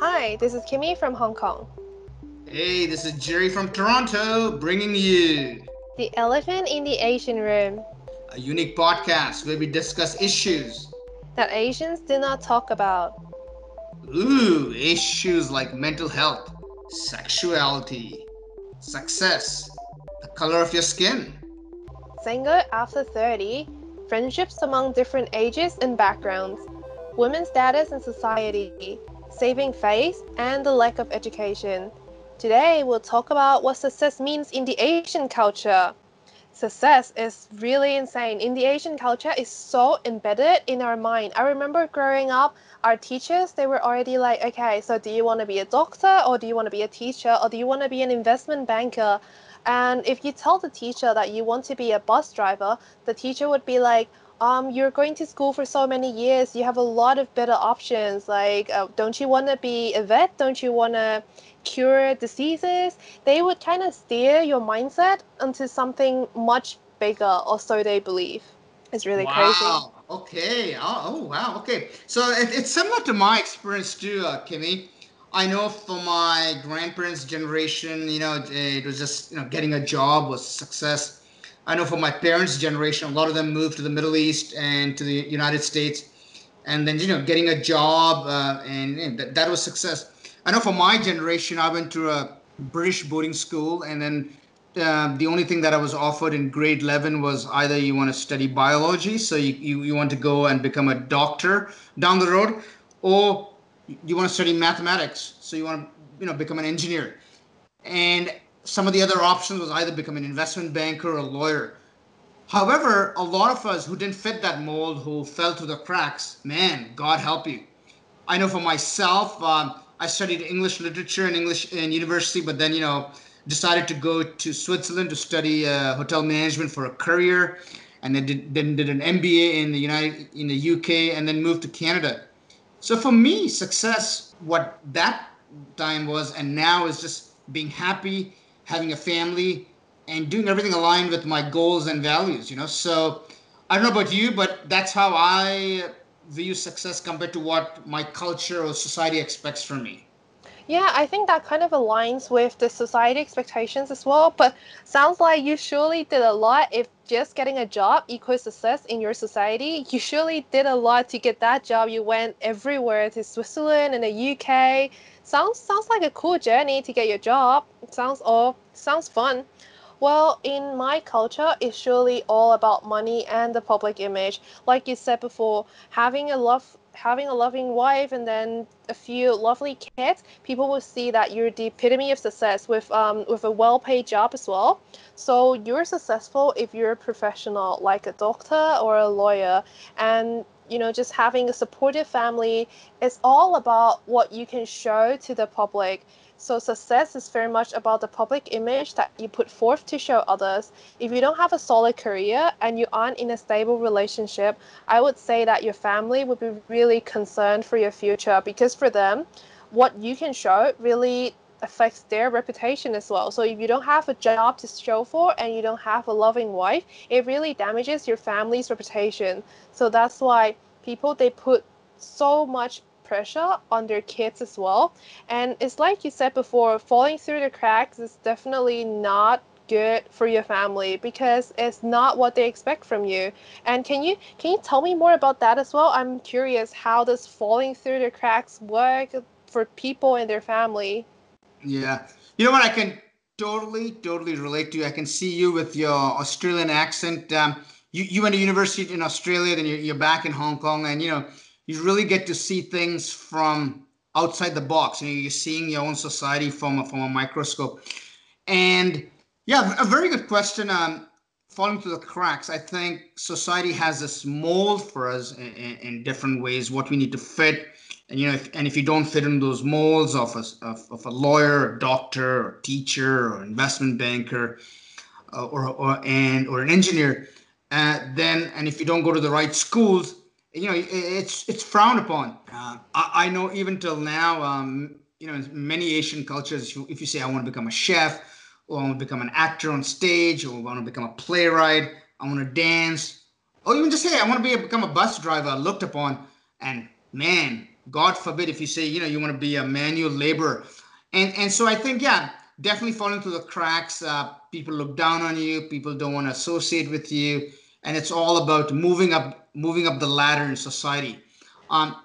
Hi, this is Kimmy from Hong Kong. Hey, this is Jerry from Toronto, bringing you The Elephant in the Asian Room a unique podcast where we discuss issues. that Asians do not talk about. Ooh, issues like mental health, sexuality, success, the color of your skin. Single after 30, friendships among different ages and backgrounds, women's status in society, saving face, and the lack of education. Today, we'll talk about what success means in the Asian culture. Success is really insane. In the Asian culture, it's so embedded in our mind. I remember growing up, our teachers, they were already like, okay, so do you want to be a doctor or do you want to be a teacher or do you want to be an investment banker? And if you tell the teacher that you want to be a bus driver, the teacher would be like, um, you're going to school for so many years. You have a lot of better options. Like, uh, don't you want to be a vet? Don't you want to cure diseases? They would kind of steer your mindset into something much bigger, or so they believe. It's really crazy. wow. Okay. Oh, oh, wow. Okay. So it, it's similar to my experience too, uh, Kimmy. I know for my grandparents' generation, you know, it was just you know getting a job was success. I know for my parents' generation, a lot of them moved to the Middle East and to the United States, and then you know getting a job uh, and know, that, that was success. I know for my generation, I went to a British boarding school, and then uh, the only thing that I was offered in grade 11 was either you want to study biology, so you, you, you want to go and become a doctor down the road, or you want to study mathematics, so you want to you know become an engineer. And some of the other options was either become an investment banker or a lawyer. However, a lot of us who didn't fit that mold, who fell through the cracks, man, God help you. I know for myself, um, I studied English literature and English in university, but then you know decided to go to Switzerland to study uh, hotel management for a career, and then did, then did an MBA in the United in the UK, and then moved to Canada. So for me, success, what that time was, and now is just being happy, having a family, and doing everything aligned with my goals and values. You know, so I don't know about you, but that's how I view success compared to what my culture or society expects from me. Yeah, I think that kind of aligns with the society expectations as well. But sounds like you surely did a lot if just getting a job equals success in your society. You surely did a lot to get that job. You went everywhere to Switzerland and the UK. Sounds sounds like a cool journey to get your job. Sounds all sounds fun. Well, in my culture, it's surely all about money and the public image. Like you said before, having a love having a loving wife and then a few lovely kids, people will see that you're the epitome of success with um with a well-paid job as well. So you're successful if you're a professional like a doctor or a lawyer and you know just having a supportive family it's all about what you can show to the public so success is very much about the public image that you put forth to show others. If you don't have a solid career and you aren't in a stable relationship, I would say that your family would be really concerned for your future because for them, what you can show really affects their reputation as well. So if you don't have a job to show for and you don't have a loving wife, it really damages your family's reputation. So that's why people they put so much pressure on their kids as well. And it's like you said before, falling through the cracks is definitely not good for your family because it's not what they expect from you. And can you can you tell me more about that as well? I'm curious how does falling through the cracks work for people and their family? Yeah. You know what? I can totally, totally relate to you. I can see you with your Australian accent. Um, you, you went to university in Australia, then you're, you're back in Hong Kong, and you know you really get to see things from outside the box. You know, you're seeing your own society from a, from a microscope. And yeah, a very good question. Um, falling through the cracks. I think society has this mold for us in, in, in different ways. What we need to fit, you know, if, and if you don't fit in those molds of a, of, of a lawyer, a doctor, or teacher, or investment banker, uh, or, or and or an engineer, uh, then and if you don't go to the right schools, you know, it's it's frowned upon. Uh, I, I, know even till now, um, you know, in many Asian cultures, if you, if you say I want to become a chef, or I want to become an actor on stage, or I want to become a playwright, I want to dance, or even just say I want to be become a bus driver, looked upon, and man, God forbid if you say, you know, you want to be a manual laborer. And and so I think, yeah, definitely falling through the cracks. Uh, people look down on you. People don't want to associate with you, and it's all about moving up, moving up the ladder in society. Um,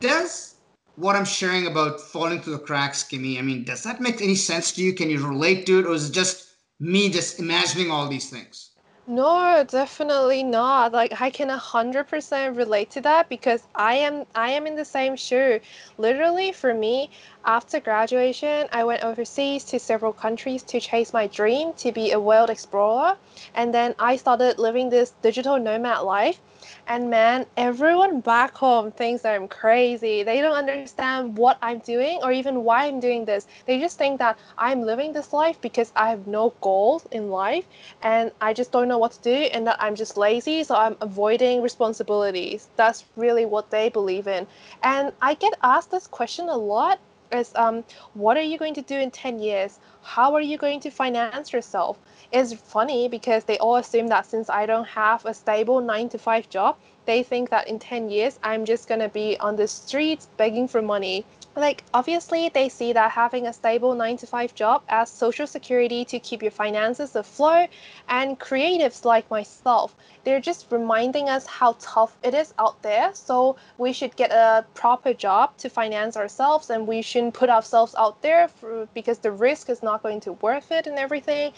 does what I'm sharing about falling through the cracks, Kimmy? I mean, does that make any sense to you? Can you relate to it, or is it just me just imagining all these things? No, definitely not. Like I can 100% relate to that because I am I am in the same shoe. Literally for me, after graduation, I went overseas to several countries to chase my dream to be a world explorer, and then I started living this digital nomad life and man, everyone back home thinks I'm crazy. They don't understand what I'm doing or even why I'm doing this. They just think that I'm living this life because I have no goals in life and I just don't know what to do and that I'm just lazy, so I'm avoiding responsibilities. That's really what they believe in. And I get asked this question a lot is um, what are you going to do in 10 years? How are you going to finance yourself? It's funny because they all assume that since I don't have a stable nine to five job, they think that in 10 years I'm just going to be on the streets begging for money like obviously they see that having a stable 9 to 5 job as social security to keep your finances afloat and creatives like myself they're just reminding us how tough it is out there. So we should get a proper job to finance ourselves and we shouldn't put ourselves out there for, because the risk is not going to be worth it and everything.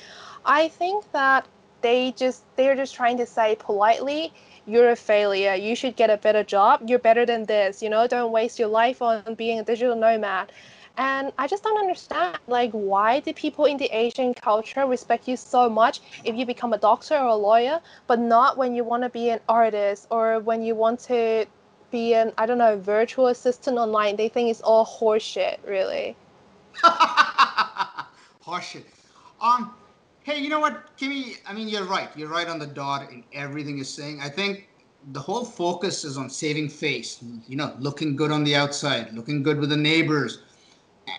I think that they just they're just trying to say politely you're a failure. You should get a better job. You're better than this. You know, don't waste your life on being a digital nomad. And I just don't understand, like, why do people in the Asian culture respect you so much if you become a doctor or a lawyer, but not when you want to be an artist or when you want to be an, I don't know, virtual assistant online? They think it's all horseshit, really. horseshit. Um, Hey, you know what, Kimmy? I mean, you're right. You're right on the dot in everything you're saying. I think the whole focus is on saving face. You know, looking good on the outside, looking good with the neighbors,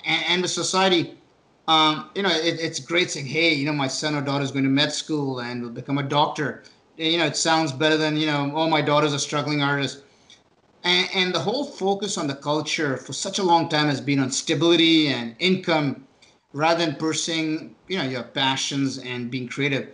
and, and the society. Um, you know, it, it's great saying, "Hey, you know, my son or daughter is going to med school and will become a doctor." You know, it sounds better than you know, "Oh, my daughter's a struggling artist." And, and the whole focus on the culture for such a long time has been on stability and income rather than pursuing you know your passions and being creative.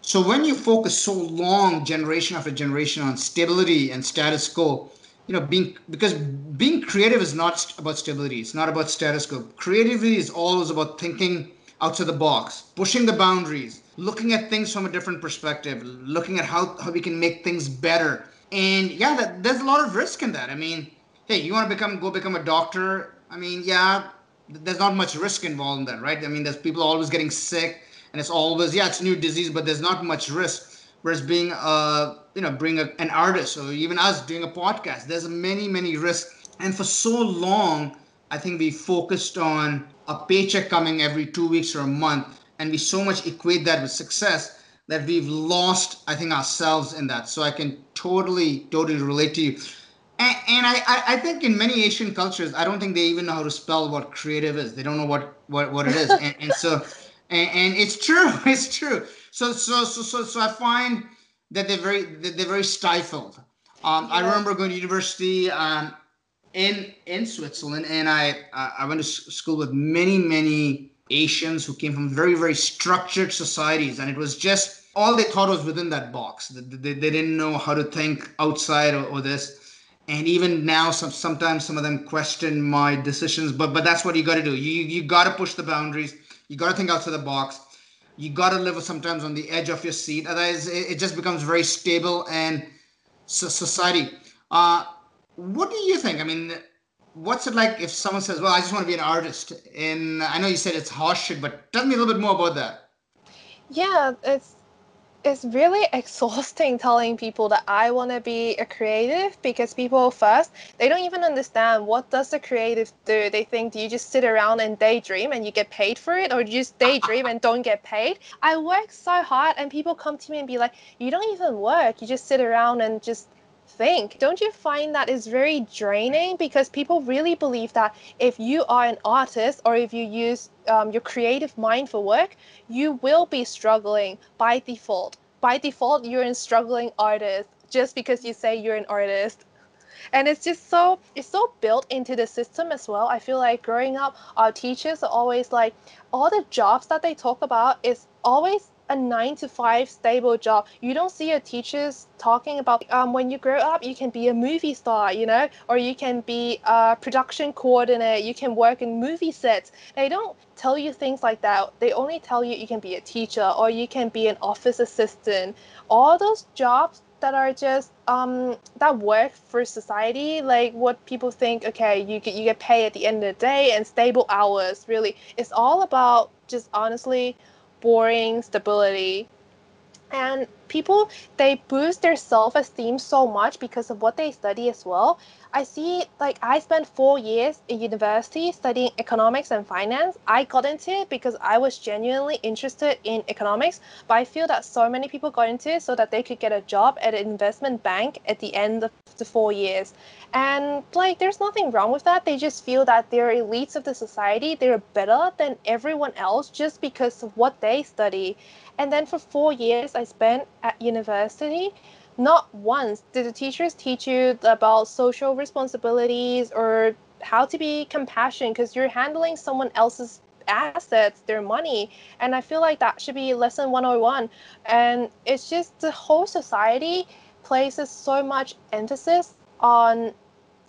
So when you focus so long generation after generation on stability and status quo you know being because being creative is not about stability. It's not about status quo. Creativity is always about thinking outside the box pushing the boundaries looking at things from a different perspective looking at how, how we can make things better. And yeah that, there's a lot of risk in that. I mean hey you want to become go become a doctor? I mean yeah there's not much risk involved in that, right? I mean, there's people always getting sick, and it's always yeah, it's new disease, but there's not much risk. Whereas being a you know, being a, an artist or even us doing a podcast, there's many many risks. And for so long, I think we focused on a paycheck coming every two weeks or a month, and we so much equate that with success that we've lost, I think, ourselves in that. So I can totally totally relate to you and, and I, I think in many Asian cultures, I don't think they even know how to spell what creative is. They don't know what what, what it is, and, and so and, and, it's true, it's true. So so so so so I find that they're very they're very stifled. Um, yeah. I remember going to university um, in in Switzerland, and I I went to school with many many Asians who came from very very structured societies, and it was just all they thought was within that box. They, they, they didn't know how to think outside or, or this and even now some sometimes some of them question my decisions but but that's what you got to do. You you got to push the boundaries. You got to think outside the box. You got to live sometimes on the edge of your seat. Otherwise it, it just becomes very stable and so society. Uh what do you think? I mean what's it like if someone says well i just want to be an artist and i know you said it's horseshit but tell me a little bit more about that. Yeah it's it's really exhausting telling people that I want to be a creative because people first they don't even understand what does a creative do. They think do you just sit around and daydream and you get paid for it, or do you just daydream and don't get paid? I work so hard, and people come to me and be like, "You don't even work. You just sit around and just think. Don't you find that is very draining? Because people really believe that if you are an artist or if you use um, your creative mind for work, you will be struggling by default. By default, you're a struggling artist just because you say you're an artist. and it's just so it's so built into the system as well i feel like growing up our teachers are always like all the jobs that they talk about is always a nine to five stable job. You don't see your teachers talking about um, when you grow up, you can be a movie star, you know, or you can be a production coordinator, you can work in movie sets. They don't tell you things like that. They only tell you you can be a teacher or you can be an office assistant. All those jobs that are just um, that work for society, like what people think. Okay, you get you get paid at the end of the day and stable hours. Really, it's all about just honestly boring stability. And people they boost their self-esteem so much because of what they study as well. I see like i spent four years in university studying economics and finance. I got into it because i was genuinely interested in economics but i feel that so many people got into it so that they could get a job at an investment bank at the end of the four years. And like there's nothing wrong with that. They just feel that they're elites of the society. They're better than everyone else just because of what they study and then for four years I spent at university, not once did the teachers teach you about social responsibilities or how to be compassionate because you're handling someone else's assets, their money. And I feel like that should be lesson 101. And it's just the whole society places so much emphasis on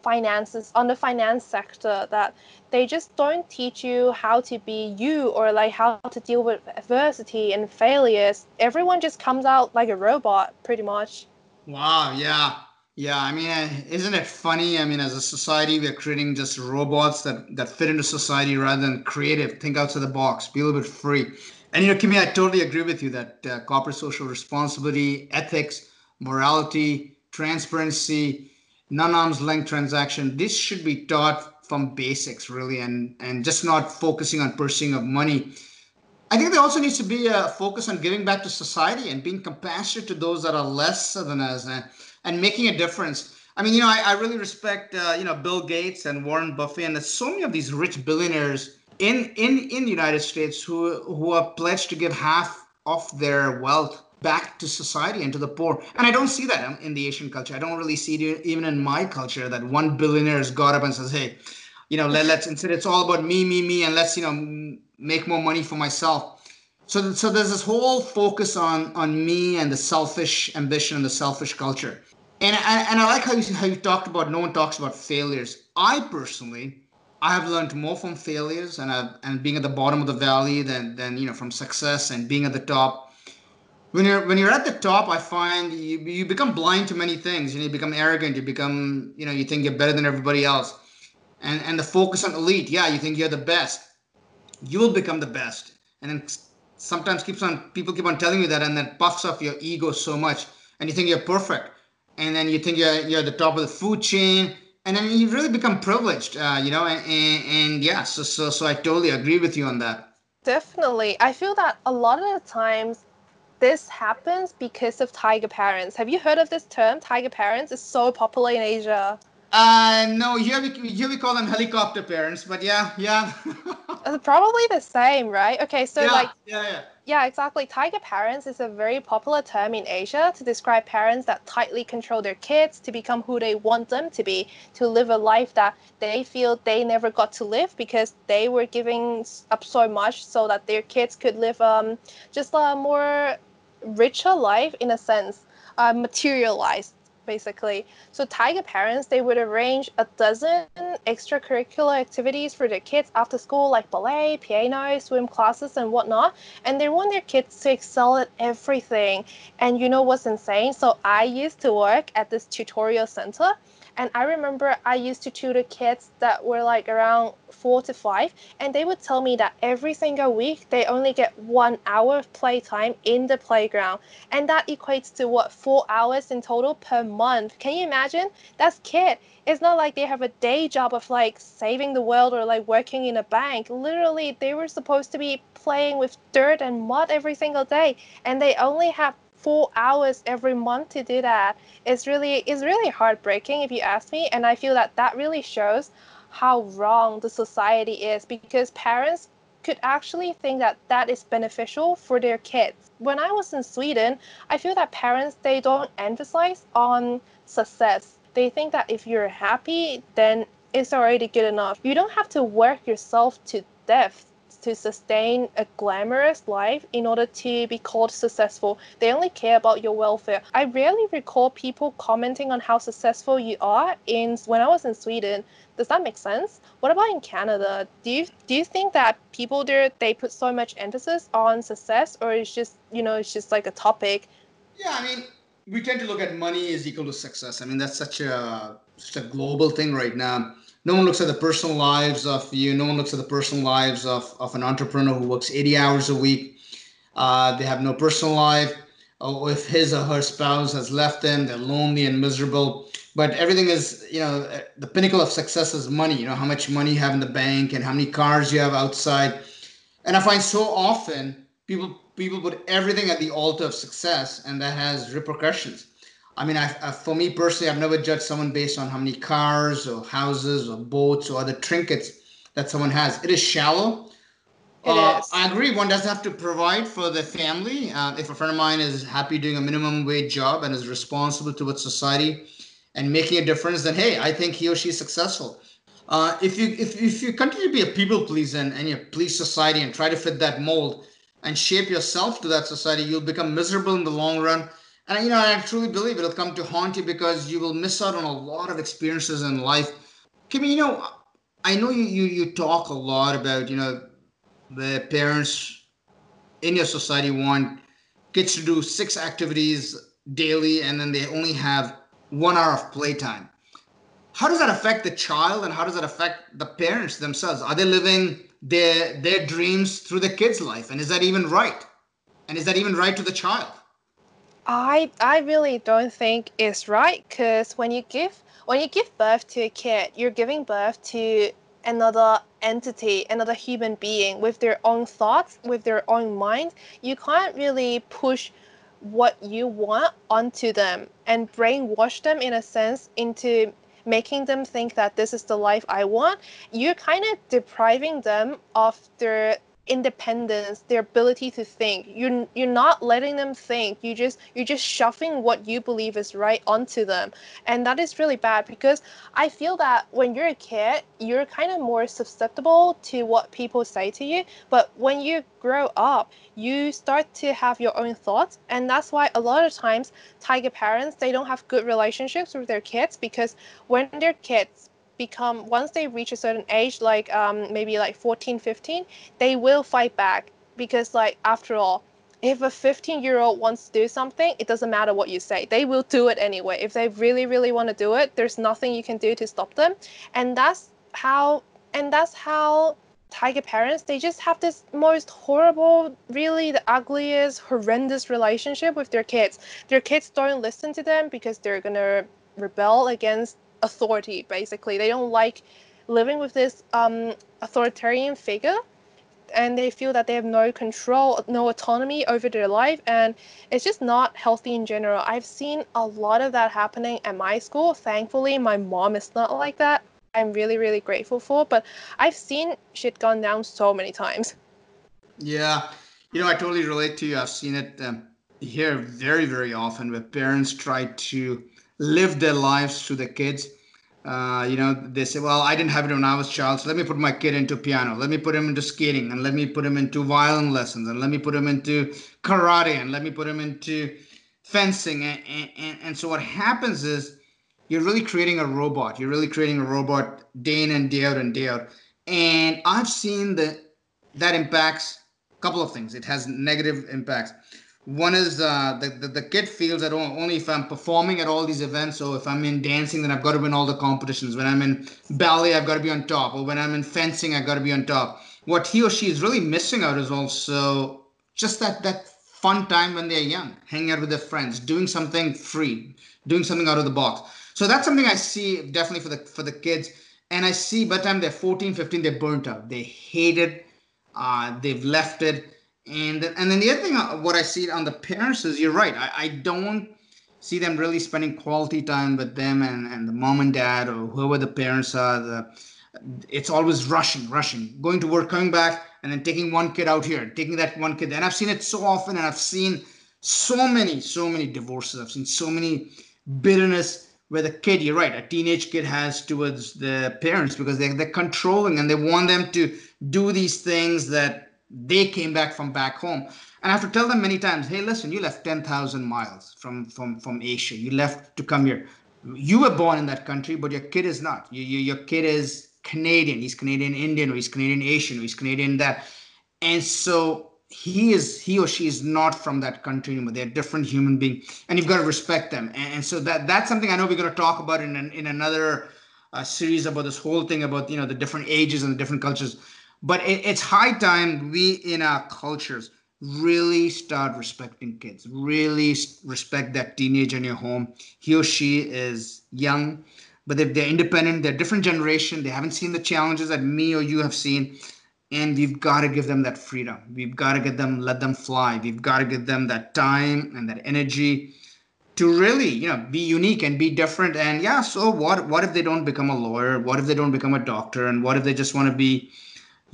finances on the finance sector that they just don't teach you how to be you or like how to deal with adversity and failures. Everyone just comes out like a robot pretty much. Wow yeah. Yeah i mean isn't it funny? I mean as a society we're creating just robots that that fit into society rather than creative. Think outside the box. Be a little bit free. And you know kimmy i totally agree with you that uh, corporate social responsibility ethics morality transparency non-arm's length transaction this should be taught from basics really and and just not focusing on pursuing of money. I think there also needs to be a focus on giving back to society and being compassionate to those that are less than us and, and making a difference. I mean you know i, I really respect uh, you know bill gates and warren buffett and so many of these rich billionaires in in in the united states who who are pledged to give half of their wealth back to society and to the poor. And I don't see that in the Asian culture. I don't really see it even in my culture that one billionaire has got up and says, hey, you know, let, us instead it's all about me, me, me, and let's, you know, make more money for myself. So, so there's this whole focus on on me and the selfish ambition and the selfish culture. And, and, and I like how you, how you talked about no one talks about failures. I personally, I have learned more from failures and I've, and being at the bottom of the valley than than you know from success and being at the top when you're when you're at the top, I find you you become blind to many things. You, know, you become arrogant. You become you know you think you're better than everybody else, and and the focus on elite. Yeah, you think you're the best. You will become the best, and then sometimes keeps on people keep on telling you that, and that puffs up your ego so much, and you think you're perfect, and then you think you're you're at the top of the food chain, and then you really become privileged. Uh, you know, and, and, and yeah, so so so I totally agree with you on that. Definitely, I feel that a lot of the times this happens because of tiger parents. Have you heard of this term? Tiger parents is so popular in Asia. Uh, no, here we, here we call them helicopter parents, but yeah, yeah. probably the same, right? Okay, so yeah, like. Yeah, yeah. Yeah, exactly. Tiger parents is a very popular term in Asia to describe parents that tightly control their kids to become who they want them to be, to live a life that they feel they never got to live because they were giving up so much so that their kids could live um, just a more richer life in a sense, uh, materialized basically. So tiger parents, they would arrange a dozen extracurricular activities for their kids after school, like ballet, piano, swim classes, and whatnot. And they want their kids to excel at everything. And you know what's insane? So I used to work at this tutorial center and I remember I used to tutor kids that were like around four to five, and they would tell me that every single week they only get one hour of playtime in the playground. And that equates to what, four hours in total per month. Can you imagine? That's kid. It's not like they have a day job of like saving the world or like working in a bank. Literally, they were supposed to be playing with dirt and mud every single day, and they only have four hours every month to do that is really is really heartbreaking if you ask me and i feel that that really shows how wrong the society is because parents could actually think that that is beneficial for their kids when i was in sweden i feel that parents they don't emphasize on success they think that if you're happy, then it's already good enough. You don't have to work yourself to death to sustain a glamorous life in order to be called successful. They only care about your welfare. I rarely recall people commenting on how successful you are in when I was in Sweden. Does that make sense? What about in Canada? Do you do you think that people there they put so much emphasis on success or it's just, you know, it's just like a topic? Yeah, I mean, we tend to look at money as equal to success. I mean, that's such a such a global thing right now no one looks at the personal lives of you. No one looks at the personal lives of, of an entrepreneur who works 80 hours a week. Uh, they have no personal life. Or if his or her spouse has left them, they're lonely and miserable. But everything is, you know, the pinnacle of success is money. You know, how much money you have in the bank and how many cars you have outside. And I find so often people people put everything at the altar of success, and that has repercussions. I mean, I, I, for me personally, I've never judged someone based on how many cars or houses or boats or other trinkets that someone has. It is shallow. It uh, is. I agree. One does have to provide for the family. Uh, if a friend of mine is happy doing a minimum wage job and is responsible towards society and making a difference, then hey, I think he or she is successful. Uh, if you if, if you continue to be a people pleaser and, and you please society and try to fit that mold and shape yourself to that society, you'll become miserable in the long run and you know, I truly believe it'll come to haunt you because you will miss out on a lot of experiences in life. Kimmy, you know, I know you you you talk a lot about you know the parents in your society want kids to do six activities daily, and then they only have one hour of playtime. How does that affect the child, and how does that affect the parents themselves? Are they living their their dreams through the kid's life, and is that even right? And is that even right to the child? I I really don't think it's right because when you give when you give birth to a kid, you're giving birth to another entity, another human being with their own thoughts, with their own mind. You can't really push what you want onto them and brainwash them in a sense into making them think that this is the life I want. You're kind of depriving them of their independence their ability to think. You're you're not letting them think. You just you're just shoving what you believe is right onto them. And that is really bad because i feel that when you're a kid you're kind of more susceptible to what people say to you. But when you grow up you start to have your own thoughts. And that's why a lot of times tiger parents they don't have good relationships with their kids because when their kids become once they reach a certain age like um, maybe like 14 15 they will fight back. Because like after all if a 15 year old wants to do something it doesn't matter what you say. They will do it anyway. If they really really want to do it there's nothing you can do to stop them. And that's how and that's how tiger parents they just have this most horrible really the ugliest horrendous relationship with their kids. Their kids don't listen to them because they're gonna rebel against authority basically. They don't like living with this um, authoritarian figure and they feel that they have no control no autonomy over their life and it's just not healthy in general. I've seen a lot of that happening at my school. Thankfully my mom is not like that i'm really really grateful for but i've seen shit gone down so many times. Yeah. You know i totally relate to you. I've seen it um, here very very often where parents try to live their lives to the kids. Uh, you know, they say, well, I didn't have it when I was a child, so let me put my kid into piano. Let me put him into skating, and let me put him into violin lessons, and let me put him into karate, and let me put him into fencing. And, and, and so what happens is you're really creating a robot. You're really creating a robot day in and day out and day out. And I've seen that that impacts a couple of things. It has negative impacts one is uh, the, the, the kid feels that only if I'm performing at all these events, or if I'm in dancing, then I've got to win all the competitions. When I'm in ballet, I've got to be on top, or when I'm in fencing, I've got to be on top. What he or she is really missing out is also just that that fun time when they're young, hanging out with their friends, doing something free, doing something out of the box. So that's something I see definitely for the for the kids. And I see by the time they're 14, 15, they're burnt out. They hate it. Uh, they've left it and and then the other thing, uh, what I see on the parents is you're right. I, I don't see them really spending quality time with them and, and the mom and dad or whoever the parents are. The, it's always rushing, rushing, going to work, coming back, and then taking one kid out here, taking that one kid. And I've seen it so often, and I've seen so many, so many divorces. I've seen so many bitterness where the kid, you're right, a teenage kid has towards the parents because they're, they're controlling and they want them to do these things that they came back from back home. And I have to tell them many times, hey, listen, you left 10,000 miles from, from, from Asia. You left to come here. You were born in that country, but your kid is not. You, you, your kid is Canadian. He's Canadian Indian or he's Canadian Asian or he's Canadian that. And so he is he or she is not from that country anymore. They're different human being, and you've got to respect them. And, and so that that's something I know we're going to talk about in in another uh, series about this whole thing about you know the different ages and the different cultures. But it, it's high time we in our cultures really start respecting kids. Really respect that teenager in your home. He or she is young, but they're, they're independent. They're different generation. They haven't seen the challenges that me or you have seen and we've got to give them that freedom we've got to get them let them fly we've got to give them that time and that energy to really you know be unique and be different and yeah so what what if they don't become a lawyer what if they don't become a doctor and what if they just want to be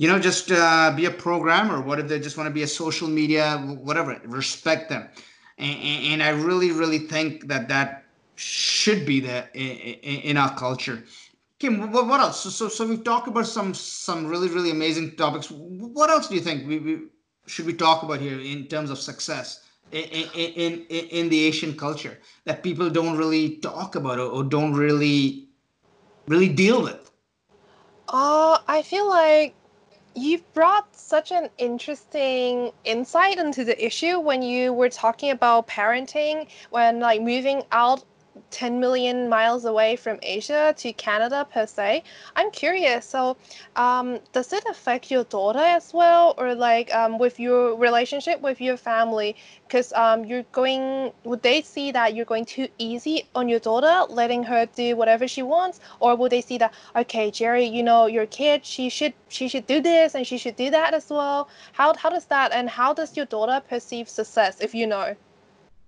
you know just uh, be a programmer what if they just want to be a social media whatever respect them and, and i really really think that that should be there in, our culture Kim, what, what else? So, so, so we've talked about some some really really amazing topics. What else do you think we, we should we talk about here in terms of success in in, in, in the Asian culture that people don't really talk about or, or don't really really deal with? Uh, I feel like you've brought such an interesting insight into the issue when you were talking about parenting when like moving out 10 million miles away from Asia to Canada per se. I'm curious. So, um, does it affect your daughter as well, or like um, with your relationship with your family? Because um, you're going, would they see that you're going too easy on your daughter, letting her do whatever she wants, or would they see that okay, Jerry, you know, your kid, she should she should do this and she should do that as well? How how does that and how does your daughter perceive success if you know?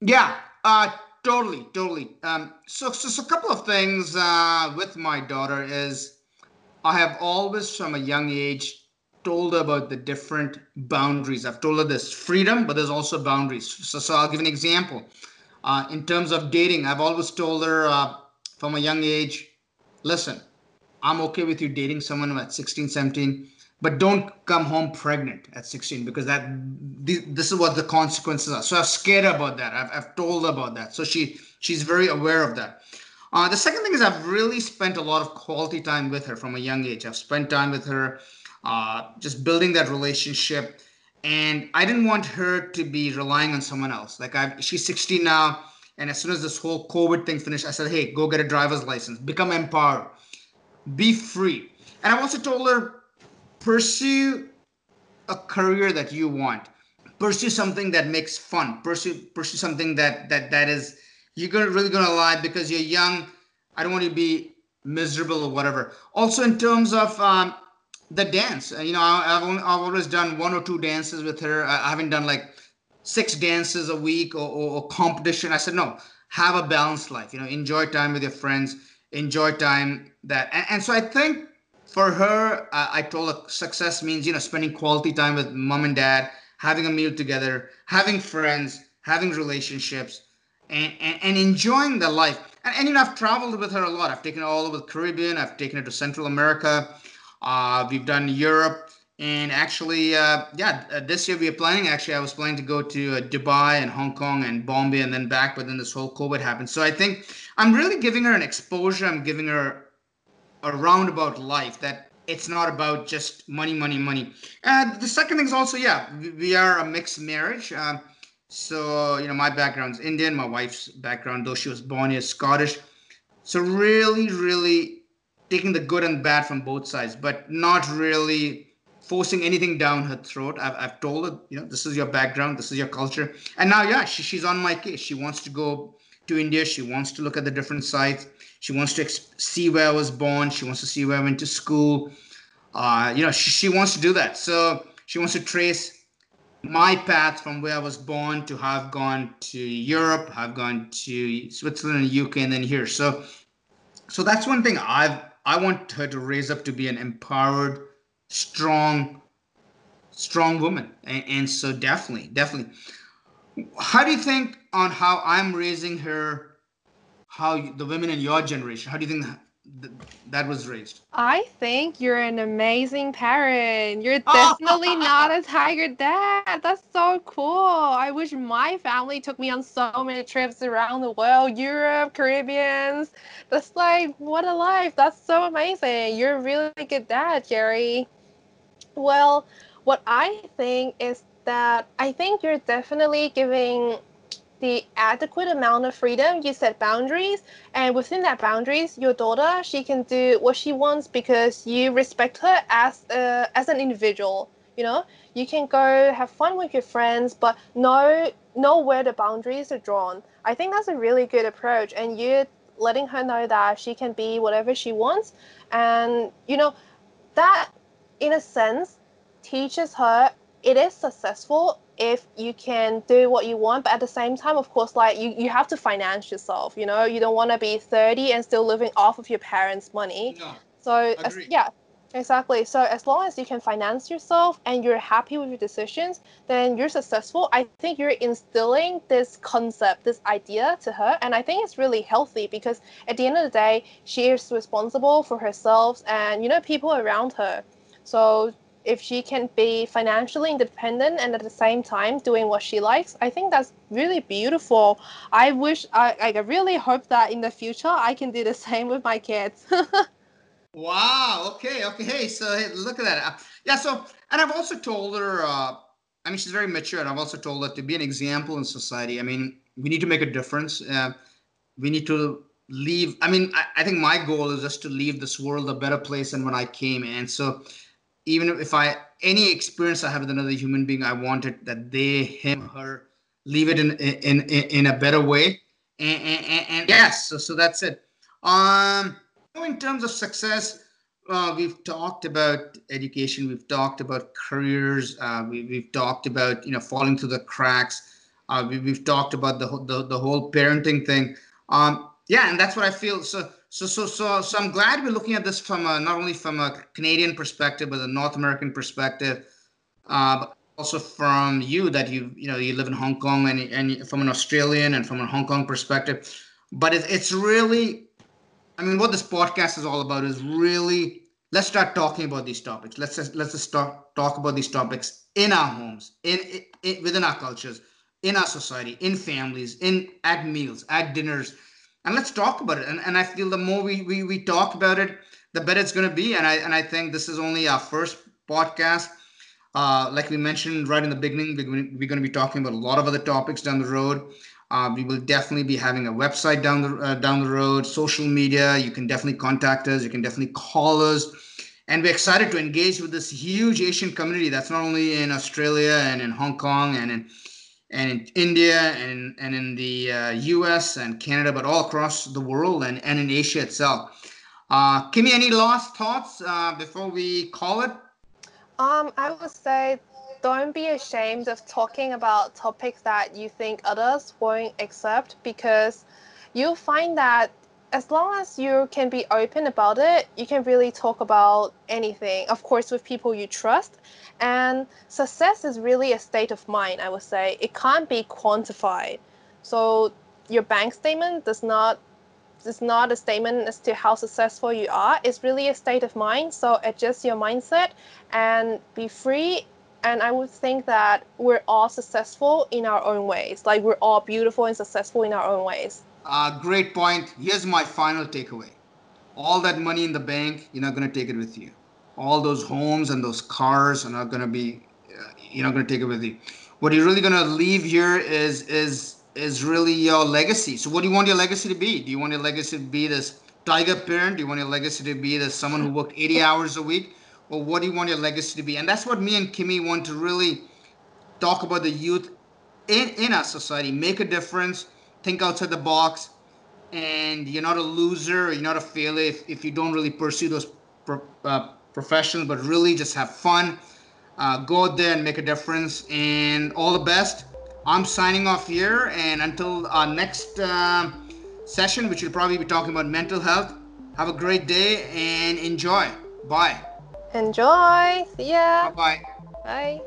Yeah. Uh Totally, totally. Um, so, so, so, a couple of things uh, with my daughter is I have always, from a young age, told her about the different boundaries. I've told her there's freedom, but there's also boundaries. So, so I'll give an example. Uh, in terms of dating, I've always told her uh, from a young age, listen, I'm okay with you dating someone at 16, 17 but don't come home pregnant at 16 because that this is what the consequences are. So i've scared about that. I've, I've told about that. So she she's very aware of that. Uh, the second thing is i've really spent a lot of quality time with her from a young age. I've spent time with her uh, just building that relationship. And i didn't want her to be relying on someone else. Like i she's 16 now and as soon as this whole covid thing finished i said hey go get a driver's license. Become empowered. Be free. And i've also told her pursue a career that you want. Pursue something that makes fun. Pursue pursue something that that that is you're gonna really gonna lie because you're young. I don't want you to be miserable or whatever. Also in terms of um, the dance you know I, have always done one or two dances with her. I haven't done like six dances a week or, or, or competition. I said no have a balanced life you know enjoy time with your friends enjoy time that and, and so i think for her, uh, I told her success means, you know, spending quality time with mom and dad, having a meal together, having friends, having relationships, and, and, and enjoying the life. And, and, you know, I've traveled with her a lot. I've taken her all over the Caribbean. I've taken her to Central America. Uh, we've done Europe. And actually, uh, yeah, uh, this year we are planning. Actually, I was planning to go to uh, Dubai and Hong Kong and Bombay and then back, but then this whole COVID happened. So I think I'm really giving her an exposure. I'm giving her a roundabout life that it's not about just money, money, money. And the second thing is also, yeah, we are a mixed marriage. Um, so, you know, my background's Indian, my wife's background, though she was born here, Scottish. So, really, really taking the good and bad from both sides, but not really forcing anything down her throat. I've, I've told her, you know, this is your background, this is your culture. And now, yeah, she, she's on my case. She wants to go to India. She wants to look at the different sites. She wants to see where I was born. She wants to see where I went to school. Uh, you know, she, she wants to do that. So she wants to trace my path from where I was born to I've gone to Europe, I've gone to Switzerland and UK, and then here. So, so that's one thing I've I want her to raise up to be an empowered, strong, strong woman. And, and so definitely, definitely. How do you think on how I'm raising her how you, the women in your generation? How do you think that, that was raised? I think you're an amazing parent. You're definitely not a tiger dad. That's so cool. I wish my family took me on so many trips around the world, Europe, Caribbeans. That's like what a life. That's so amazing. You're a really good dad, Jerry. Well, what I think is that I think you're definitely giving the adequate amount of freedom. You set boundaries, and within that boundaries, your daughter she can do what she wants because you respect her as a, as an individual. You know, you can go have fun with your friends, but know know where the boundaries are drawn. I think that's a really good approach, and you're letting her know that she can be whatever she wants, and you know that in a sense teaches her it is successful if you can do what you want but at the same time of course like you, you have to finance yourself you know? You don't want to be 30 and still living off of your parents money. No, so as, yeah exactly. So as long as you can finance yourself and you're happy with your decisions then you're successful. I think you're instilling this concept this idea to her and i think it's really healthy because at the end of the day she is responsible for herself and you know people around her. So if she can be financially independent and at the same time doing what she likes, I think that's really beautiful. I wish, I, I really hope that in the future I can do the same with my kids. wow. Okay. Okay. So hey, look at that. Yeah. So, and I've also told her, uh, I mean, she's very mature, and I've also told her to be an example in society. I mean, we need to make a difference. Uh, we need to leave. I mean, I, I think my goal is just to leave this world a better place than when I came. And so, even if I any experience I have with another human being, I wanted that they, him, her, leave it in in in, a better way. And, and, and yes, so, so that's it. Um, in terms of success, uh, we've talked about education, we've talked about careers, uh, we, we've talked about you know falling through the cracks. Uh, we, have talked about the, the the whole parenting thing. Um, yeah, and that's what I feel. So so, so, so, so I'm glad we're looking at this from a, not only from a Canadian perspective, but a North American perspective, uh, but also from you that you, you know, you live in Hong Kong and, and from an Australian and from a Hong Kong perspective. But it, it's really, I mean, what this podcast is all about is really let's start talking about these topics. Let's just let's just start talk about these topics in our homes, in, in within our cultures, in our society, in families, in at meals, at dinners and let's talk about it. And, and I feel the more we, we, we talk about it, the better it's going to be. And I, and I think this is only our first podcast. Uh, like we mentioned right in the beginning, we're, we're going to be talking about a lot of other topics down the road. Uh, we will definitely be having a website down the uh, down the road, social media. You can definitely contact us. You can definitely call us, and we're excited to engage with this huge Asian community that's not only in Australia and in Hong Kong and in and in India and, and in the uh, US and Canada, but all across the world and, and in Asia itself. Uh, Kimmy, any last thoughts uh, before we call it? Um, I would say don't be ashamed of talking about topics that you think others won't accept because you'll find that as long as you can be open about it, you can really talk about anything, of course, with people you trust. And success is really a state of mind, I would say. It can't be quantified. So your bank statement does not is not a statement as to how successful you are. It's really a state of mind. So adjust your mindset and be free. And I would think that we're all successful in our own ways. Like we're all beautiful and successful in our own ways. Uh, great point. Here's my final takeaway. All that money in the bank, you're not going to take it with you. All those homes and those cars are not going to be, uh, you're not going to take it with you. What you're really going to leave here is is is really your legacy. So, what do you want your legacy to be? Do you want your legacy to be this tiger parent? Do you want your legacy to be this someone who worked 80 hours a week? Or what do you want your legacy to be? And that's what me and Kimmy want to really talk about the youth in, in our society, make a difference think outside the box, and you're not a loser, you're not a failure if, if you don't really pursue those uh, professions, but really just have fun. Uh, go out there and make a difference, and all the best. I'm signing off here, and until our next uh, session, which will probably be talking about mental health, have a great day and enjoy. Bye. Enjoy. See ya. Bye-bye. Bye.